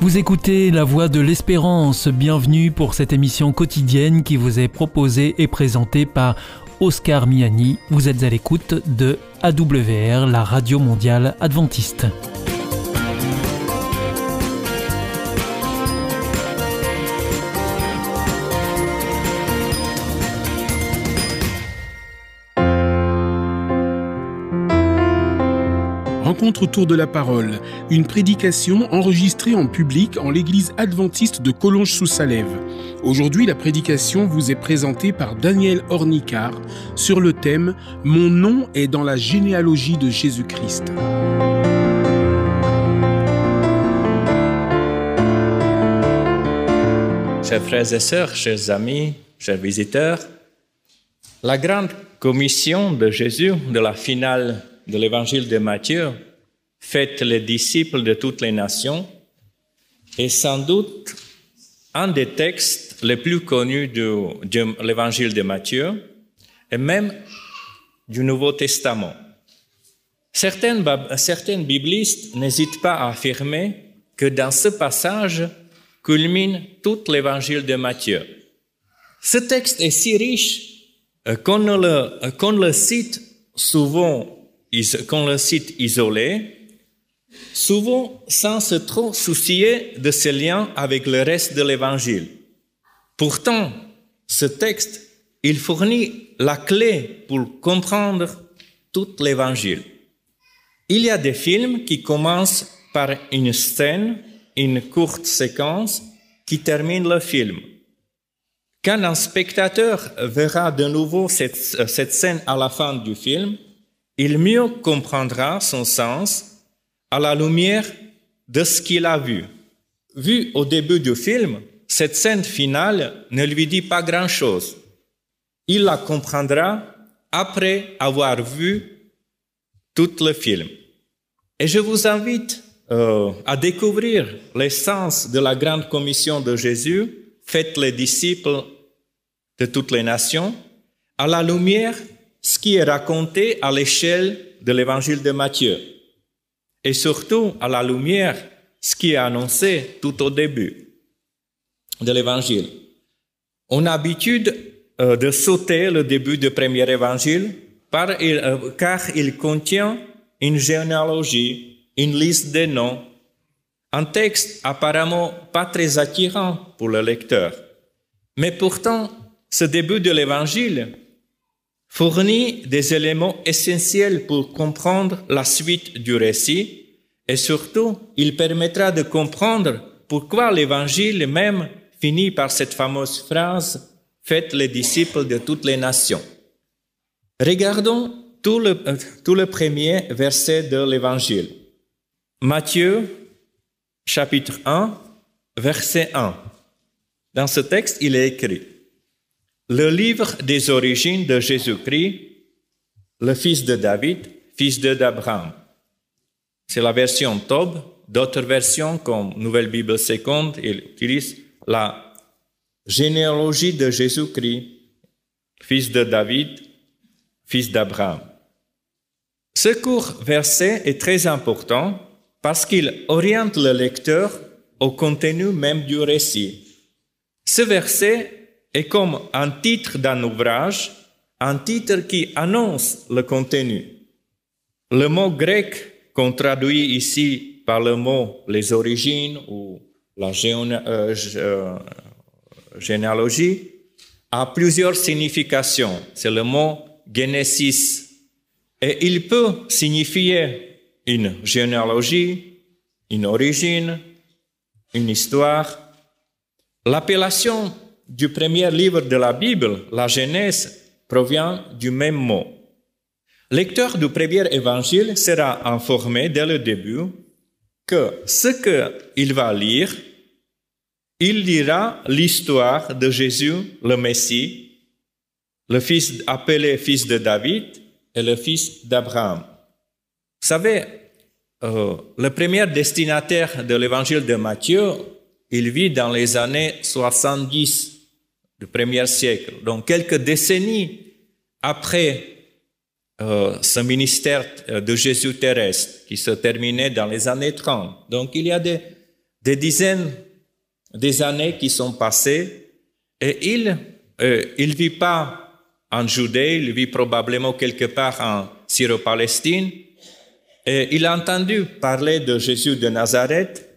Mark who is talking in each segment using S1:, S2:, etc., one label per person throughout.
S1: Vous écoutez La Voix de l'Espérance. Bienvenue pour cette émission quotidienne qui vous est proposée et présentée par Oscar Miani. Vous êtes à l'écoute de AWR, la radio mondiale adventiste.
S2: Rencontre autour de la parole, une prédication enregistrée en public en l'église adventiste de Collonges-sous-Salève. Aujourd'hui, la prédication vous est présentée par Daniel Ornicard sur le thème Mon nom est dans la généalogie de Jésus-Christ.
S3: Chers frères et sœurs, chers amis, chers visiteurs, la grande commission de Jésus de la finale de l'évangile de Matthieu, faites les disciples de toutes les nations, est sans doute un des textes les plus connus de, l'évangile de Matthieu et même du Nouveau Testament. Certaines, certains biblistes n'hésitent pas à affirmer que dans ce passage culmine tout l'évangile de Matthieu. Ce texte est si riche euh, qu'on le, qu'on le cite souvent qu'on le cite isolé, souvent sans se trop soucier de ses liens avec le reste de l'Évangile. Pourtant, ce texte, il fournit la clé pour comprendre tout l'Évangile. Il y a des films qui commencent par une scène, une courte séquence qui termine le film. Quand un spectateur verra de nouveau cette, cette scène à la fin du film, il mieux comprendra son sens à la lumière de ce qu'il a vu. Vu au début du film, cette scène finale ne lui dit pas grand-chose. Il la comprendra après avoir vu tout le film. Et je vous invite euh, à découvrir l'essence de la grande commission de Jésus, faites les disciples de toutes les nations, à la lumière ce qui est raconté à l'échelle de l'évangile de Matthieu et surtout à la lumière ce qui est annoncé tout au début de l'évangile. On a l'habitude euh, de sauter le début du premier évangile euh, car il contient une généalogie, une liste de noms, un texte apparemment pas très attirant pour le lecteur. Mais pourtant, ce début de l'évangile fournit des éléments essentiels pour comprendre la suite du récit et surtout, il permettra de comprendre pourquoi l'évangile même finit par cette fameuse phrase Faites les disciples de toutes les nations. Regardons tout le, euh, tout le premier verset de l'évangile. Matthieu, chapitre 1, verset 1. Dans ce texte, il est écrit le livre des origines de Jésus-Christ, le fils de David, fils d'Abraham. C'est la version Tob. D'autres versions, comme Nouvelle Bible seconde, utilisent la généalogie de Jésus-Christ, fils de David, fils d'Abraham. Ce court verset est très important parce qu'il oriente le lecteur au contenu même du récit. Ce verset est comme un titre d'un ouvrage, un titre qui annonce le contenu. Le mot grec qu'on traduit ici par le mot les origines ou la euh, euh, généalogie a plusieurs significations. C'est le mot genesis. Et il peut signifier une généalogie, une origine, une histoire. L'appellation du premier livre de la Bible, la Genèse, provient du même mot. Lecteur du premier évangile sera informé dès le début que ce qu'il va lire, il lira l'histoire de Jésus, le Messie, le fils appelé fils de David et le fils d'Abraham. Vous savez, euh, le premier destinataire de l'évangile de Matthieu, il vit dans les années 70 du premier siècle. Donc quelques décennies après euh, ce ministère euh, de Jésus terrestre qui se terminait dans les années 30. Donc il y a des, dizaines des années qui sont passées et il euh, il vit pas en Judée, il vit probablement quelque part en Syro-Palestine. Et il a entendu parler de Jésus de Nazareth,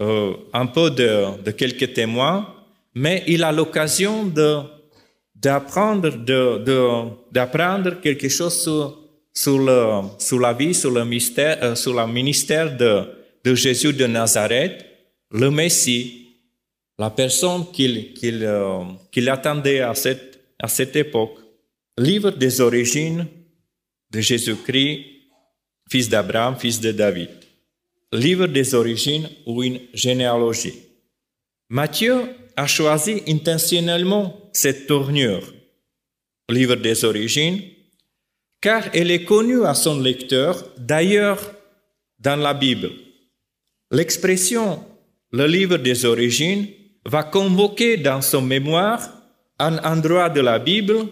S3: euh, un peu de, quelques témoins, mais il a l'occasion d'apprendre quelque chose sur, la vie, sur le euh, ministère de, Jésus de Nazareth, le Messie, la personne euh, qu'il attendait à cette, à cette époque. Livre des origines de Jésus-Christ, fils d'Abraham, fils de David. Livre des origines ou une généalogie. Matthieu a choisi intentionnellement cette tournure, livre des origines, car elle est connue à son lecteur d'ailleurs dans la Bible. L'expression le livre des origines va convoquer dans son mémoire un endroit de la Bible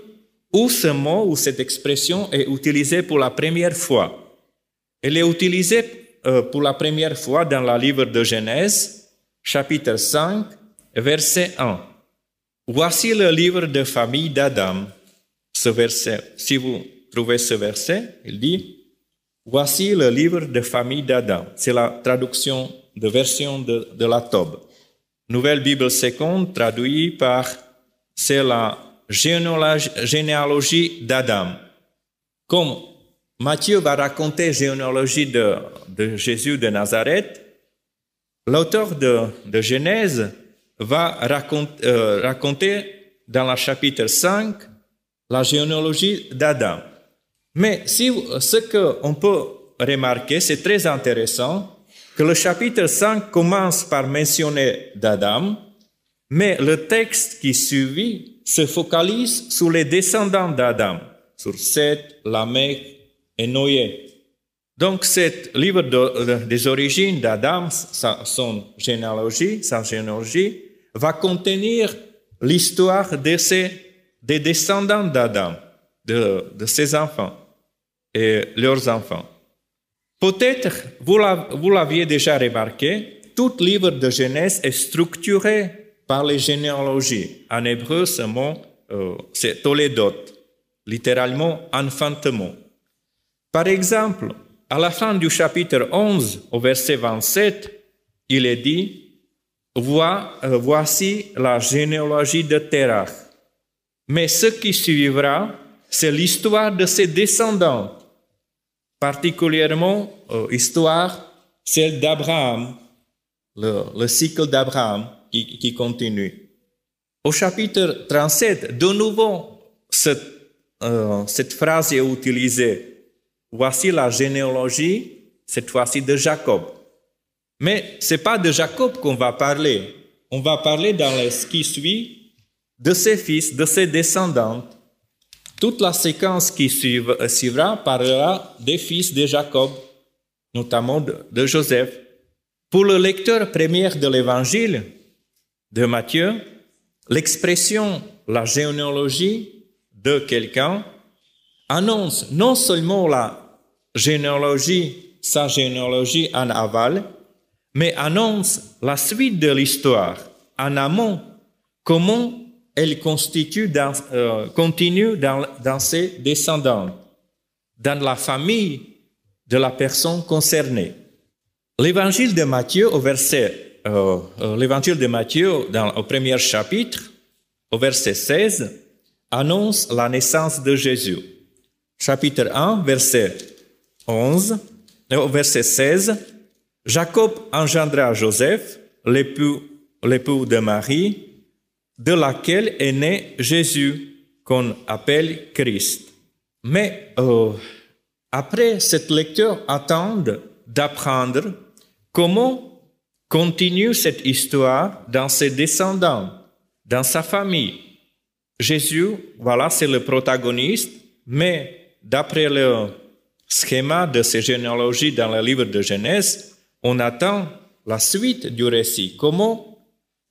S3: où ce mot ou cette expression est utilisée pour la première fois. Elle est utilisée euh, pour la première fois dans le livre de Genèse, chapitre 5, verset 1. Voici le livre de famille d'Adam. Ce verset, si vous trouvez ce verset, il dit, Voici le livre de famille d'Adam. C'est la traduction de version de, la Tobe. Nouvelle Bible seconde traduit par c'est la généalogie d'Adam. Comme Matthieu va raconter la généalogie de, de, Jésus de Nazareth, l'auteur de, de, Genèse va raconter, euh, raconter dans le chapitre 5 la généalogie d'Adam. Mais si, ce qu'on peut remarquer, c'est très intéressant, que le chapitre 5 commence par mentionner d'Adam, mais le texte qui suit se focalise sur les descendants d'Adam, sur Seth, Lamech et Noé. Donc, ce livre des origines d'Adam, son généalogie, sa généalogie, va contenir l'histoire de des descendants d'Adam, de, de ses enfants et leurs enfants. Peut-être, vous l'aviez déjà remarqué, tout livre de Genèse est structuré par les généalogies. En hébreu, ce mot, euh, c'est toledot, littéralement enfantement. Par exemple, à la fin du chapitre 11, au verset 27, il est dit, voici la généalogie de Terach. Mais ce qui suivra, c'est l'histoire de ses descendants particulièrement euh, histoire, celle d'Abraham, le, cycle d'Abraham qui, continue. Au chapitre 37, de nouveau, cette, euh, cette phrase est utilisée. Voici la généalogie, cette fois-ci de Jacob. Mais c'est pas de Jacob qu'on va parler. On va parler dans ce qui suit de ses fils, de ses descendants, toute la séquence qui euh, suivra parlera des fils de Jacob, notamment de, Joseph. Pour le lecteur premier de l'évangile de Matthieu, l'expression la généalogie de quelqu'un annonce non seulement la généalogie, sa généalogie en aval, mais annonce la suite de l'histoire en amont, comment elle euh, continue dans, ses descendants, dans la famille de la personne concernée. L'évangile de Matthieu au verset, euh, euh, l'évangile de Matthieu dans, au premier chapitre, au verset 16, annonce la naissance de Jésus. Chapitre 1, verset 11, au verset 16, Jacob engendra Joseph, l'époux, de Marie, de laquelle est né Jésus, qu'on appelle Christ. Mais euh, après, cette lecture attend d'apprendre comment continue cette histoire dans ses descendants, dans sa famille. Jésus, voilà, c'est le protagoniste, mais d'après le schéma de ces généalogies dans le livre de Genèse, on attend la suite du récit. Comment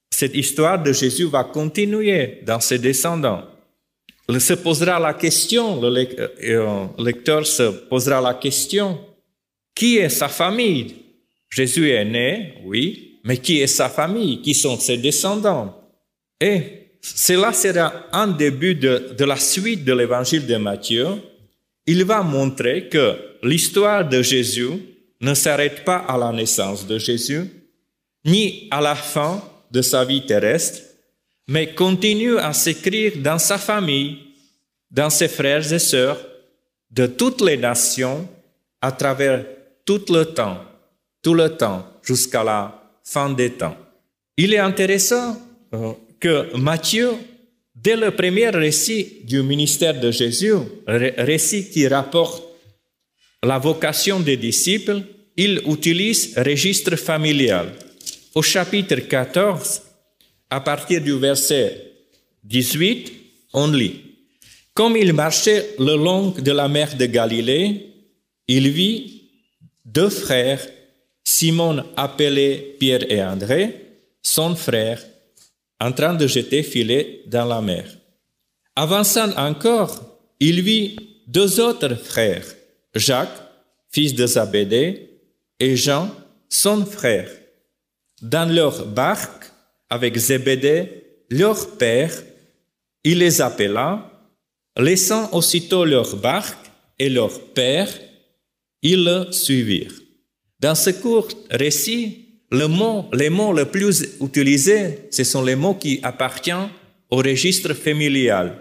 S3: cette histoire de Jésus va continuer dans ses descendants? Il se posera la question, le euh, euh, lecteur se posera la question, qui est sa famille? Jésus est né, oui, mais qui est sa famille, qui sont ses descendants? Et cela sera un début de, de la suite de l'évangile de Matthieu. Il va montrer que l'histoire de Jésus ne s'arrête pas à la naissance de Jésus, ni à la fin de sa vie terrestre, mais continue à s'écrire dans sa famille, dans ses frères et sœurs, de toutes les nations, à travers tout le temps, tout le temps, jusqu'à la fin des temps. Il est intéressant euh, que Matthieu, dès le premier récit du ministère de Jésus, récit qui rapporte la vocation des disciples, il utilise registre familial. Au chapitre 14, à partir du verset 18, on lit Comme il marchait le long de la mer de Galilée, il vit deux frères, Simon appelé Pierre et André, son frère, en train de jeter filet dans la mer. Avançant encore, il vit deux autres frères, Jacques, fils de Zabédée, et Jean, son frère, dans leur barque avec Zébédée, leur père. Il les appela, laissant aussitôt leur barque et leur père, ils le suivirent. Dans ce court récit, les mots les plus utilisés, ce sont les mots qui appartiennent au registre familial.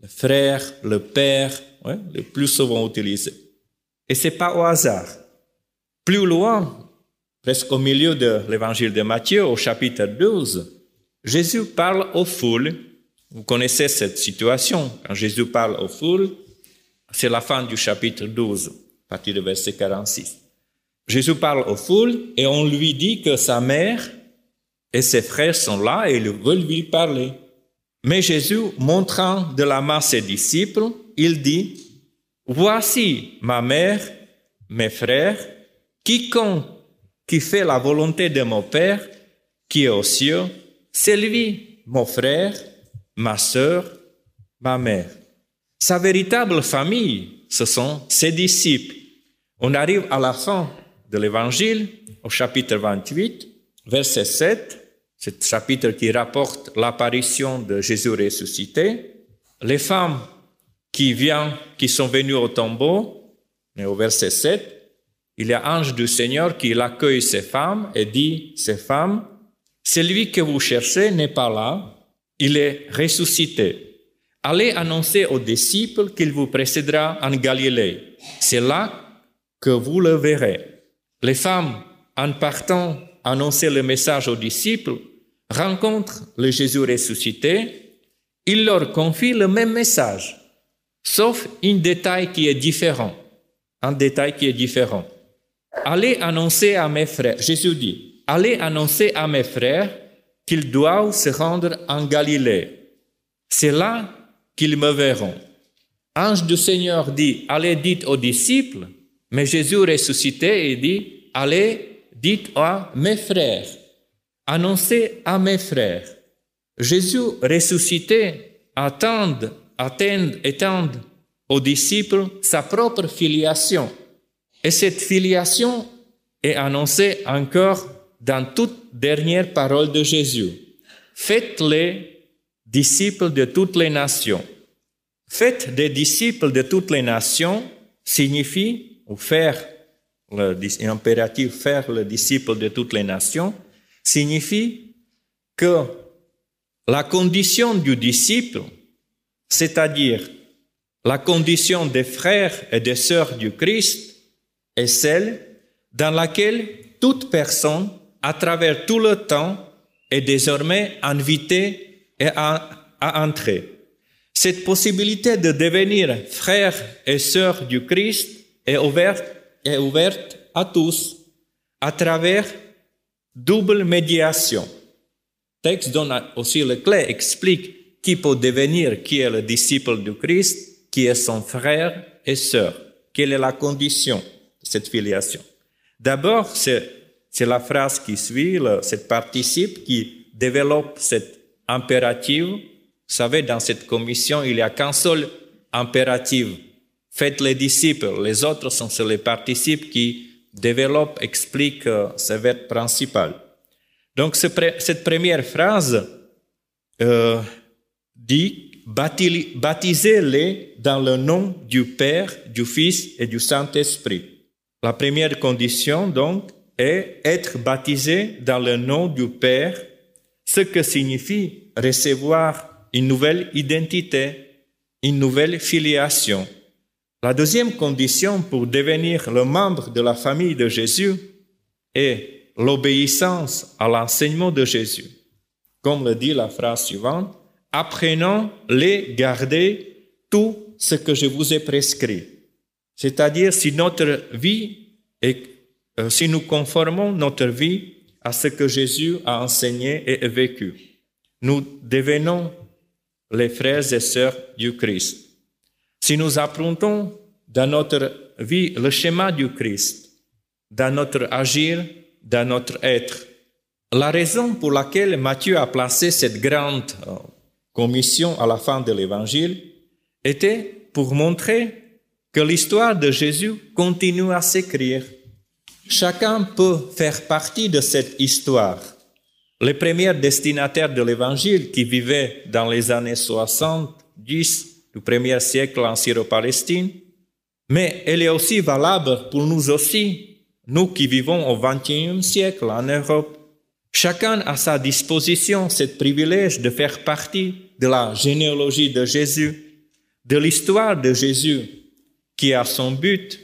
S3: Le frère, le père, ouais, le plus souvent utilisés. Et c'est pas au hasard. Plus loin, presque au milieu de l'évangile de Matthieu, au chapitre 12, Jésus parle aux foules. Vous connaissez cette situation. Quand Jésus parle aux foules, c'est la fin du chapitre 12, à partir du verset 46. Jésus parle aux foules et on lui dit que sa mère et ses frères sont là et ils veulent lui parler. Mais Jésus, montrant de la main ses disciples, il dit, Voici ma mère, mes frères, quiconque qui fait la volonté de mon Père qui est aux cieux, c'est lui, mon frère, ma sœur, ma mère. Sa véritable famille, ce sont ses disciples. On arrive à la fin de l'Évangile, au chapitre 28, verset 7, ce chapitre qui rapporte l'apparition de Jésus ressuscité. Les femmes qui viennent, qui sont venues au tombeau, mais au verset 7, il y a ange du Seigneur qui accueille ces femmes et dit, ces femmes, celui que vous cherchez n'est pas là, il est ressuscité. Allez annoncer aux disciples qu'il vous précédera en Galilée. C'est là que vous le verrez. Les femmes, en partant annoncer le message aux disciples, rencontrent le Jésus ressuscité. Il leur confie le même message, sauf un détail qui est différent. Un détail qui est différent. Allez annoncer à mes frères, Jésus dit, allez annoncer à mes frères qu'ils doivent se rendre en Galilée. C'est là qu'ils me verront. Ange du Seigneur dit, allez dites aux disciples, mais Jésus ressuscité et dit, allez, dites à mes frères, annoncez à mes frères. Jésus ressuscité attend, attend, attend aux disciples sa propre filiation. Et cette filiation est annoncée encore dans toute dernière parole de Jésus. Faites-les disciples de toutes les nations. Faites des disciples de toutes les nations signifie ou faire le faire le disciple de toutes les nations, signifie que la condition du disciple, c'est-à-dire la condition des frères et des sœurs du Christ, est celle dans laquelle toute personne, à travers tout le temps, est désormais invitée à, entrer. Cette possibilité de devenir frère et sœur du Christ est ouverte, à tous à travers double médiation. Texte donne aussi le clé, explique qui peut devenir, qui est le disciple du Christ, qui est son frère et sœur, quelle est la condition de cette filiation? D'abord, c'est, la phrase qui suit, le, cette participe qui développe cette impérative. Vous savez, dans cette commission, il n'y a qu'un seul impératif Faites les disciples, les autres sont les participes qui développent, expliquent ce verbe principal. Donc cette première phrase euh, dit baptisez-les dans le nom du Père, du Fils et du Saint-Esprit. La première condition, donc, est être baptisé dans le nom du Père, ce que signifie recevoir une nouvelle identité, une nouvelle filiation. La deuxième condition pour devenir le membre de la famille de Jésus est l'obéissance à l'enseignement de Jésus. Comme le dit la phrase suivante, apprenons les garder tout ce que je vous ai prescrit. C'est-à-dire si notre vie et euh, si nous conformons notre vie à ce que Jésus a enseigné et vécu, nous devenons les frères et sœurs du Christ. Si nous apprenons dans notre vie le schéma du Christ, dans notre agir, dans notre être, la raison pour laquelle Matthieu a placé cette grande commission à la fin de l'évangile était pour montrer que l'histoire de Jésus continue à s'écrire. Chacun peut faire partie de cette histoire. Les premiers destinataires de l'évangile qui vivaient dans les années 70 du premier siècle en Syro-Palestine, mais elle est aussi valable pour nous aussi, nous qui vivons au XXIe siècle en Europe. Chacun a à sa disposition ce privilège de faire partie de la généalogie de Jésus, de l'histoire de Jésus, qui a son but,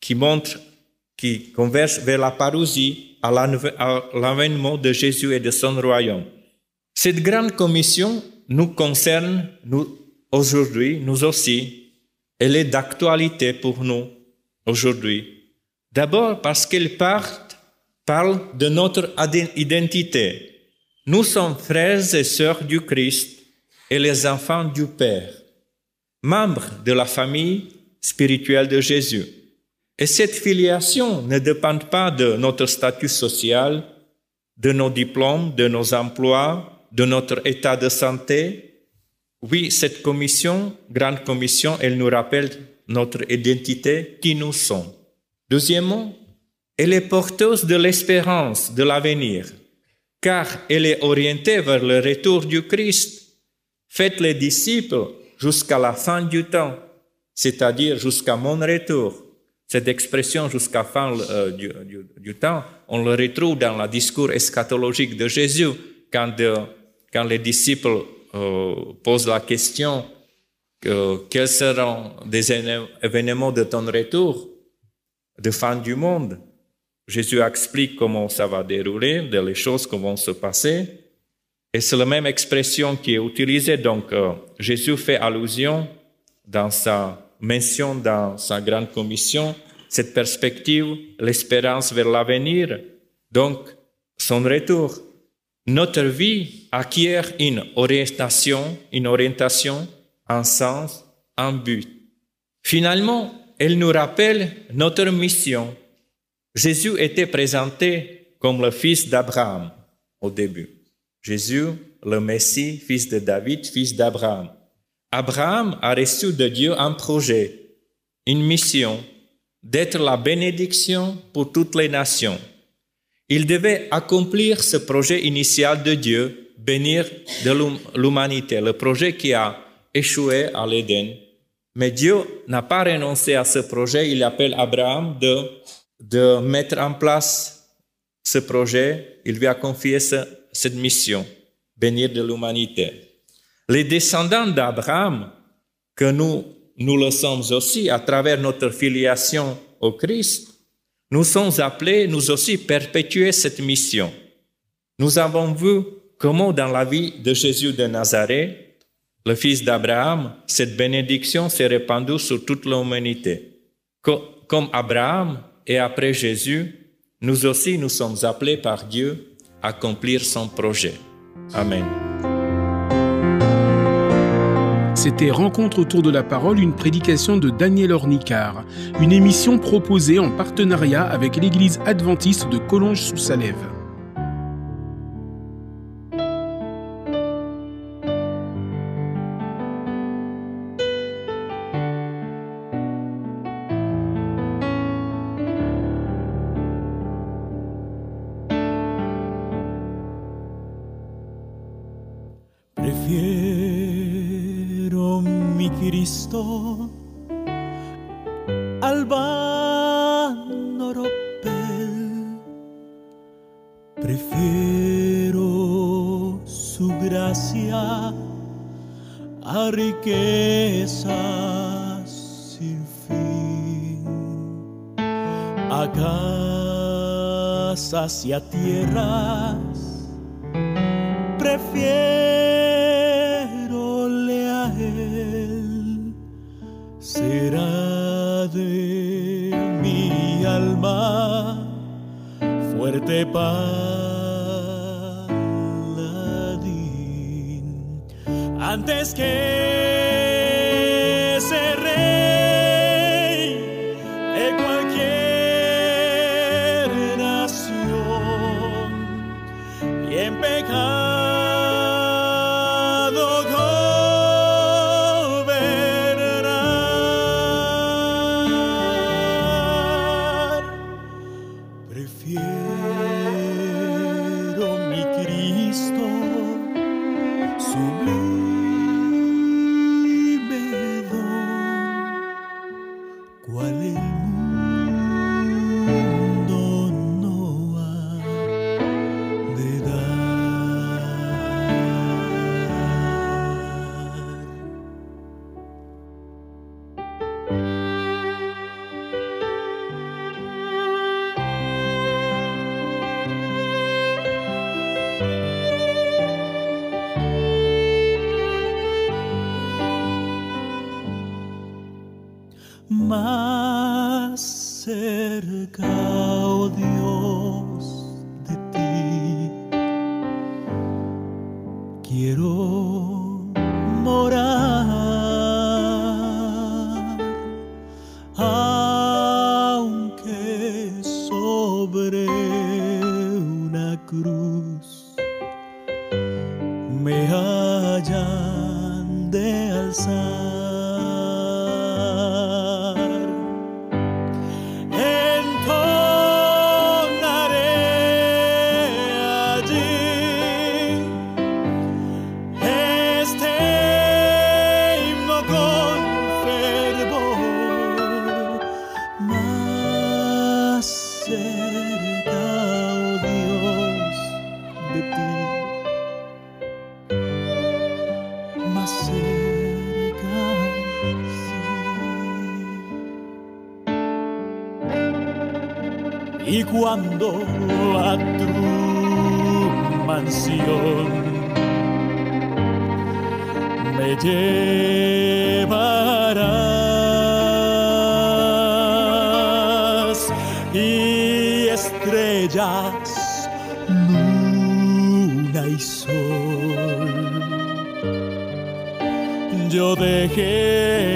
S3: qui montre, qui converge vers la parousie, à l'avènement de Jésus et de son royaume. Cette grande commission nous concerne, nous, aujourd'hui, nous aussi. Elle est d'actualité pour nous aujourd'hui. D'abord parce qu'elle part parle de notre identité. Nous sommes frères et sœurs du Christ et les enfants du Père, membres de la famille spirituelle de Jésus. Et cette filiation ne dépend pas de notre statut social, de nos diplômes, de nos emplois, de notre état de santé. Oui, cette commission, grande commission, elle nous rappelle notre identité, qui nous sommes. Deuxièmement, elle est porteuse de l'espérance de l'avenir, car elle est orientée vers le retour du Christ. Faites les disciples jusqu'à la fin du temps, c'est-à-dire jusqu'à mon retour. Cette expression jusqu'à la fin euh, du, temps, on le retrouve dans le discours eschatologique de Jésus, quand, euh, les disciples euh, posent la question quels seront des événements de ton retour, de fin du monde? Jésus explique comment ça va dérouler, les choses qui vont se passer. Et c'est la même expression qui est utilisée. Donc, euh, Jésus fait allusion dans sa mention, dans sa grande commission, cette perspective, l'espérance vers l'avenir. Donc, son retour. Notre vie acquiert une orientation, une orientation, un sens, un but. Finalement, elle nous rappelle notre mission Jésus était présenté comme le fils d'Abraham au début. Jésus, le Messie, fils de David, fils d'Abraham. Abraham a reçu de Dieu un projet, une mission, d'être la bénédiction pour toutes les nations. Il devait accomplir ce projet initial de Dieu, bénir de l'humanité, le projet qui a échoué à l'Éden. Mais Dieu n'a pas renoncé à ce projet, il appelle Abraham de de mettre en place ce projet, il lui a confié cette mission, bénir de l'humanité. Les descendants d'Abraham, que nous, nous le sommes aussi à travers notre filiation au Christ, nous sommes appelés, nous aussi, perpétuer cette mission. Nous avons vu comment dans la vie de Jésus de Nazareth, le fils d'Abraham, cette bénédiction s'est répandue sur toute l'humanité. Comme Abraham, et après Jésus, nous aussi, nous sommes appelés par Dieu à accomplir son projet. Amen.
S2: C'était Rencontre autour de la parole, une prédication de Daniel Ornicard, une émission proposée en partenariat avec l'Église adventiste de Collonges-sous-Salève.
S4: modo Albano Ropel. Prefiero su gracia a riquezas sin fin, a casas y a tierras antes que se a tu mansión. Me llevarás y estrellas, luna y sol. Yo dejé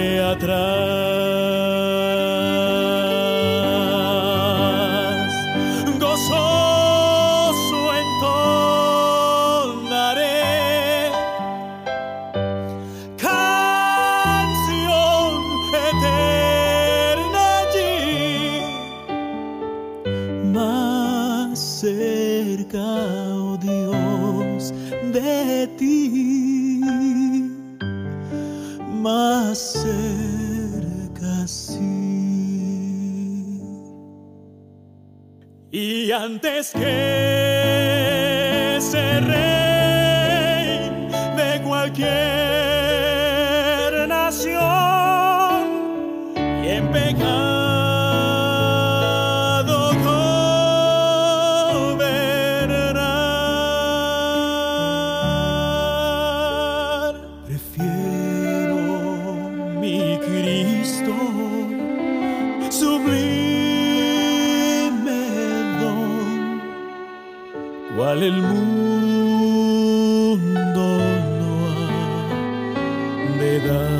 S4: antes que cual el mundo no ha de dar.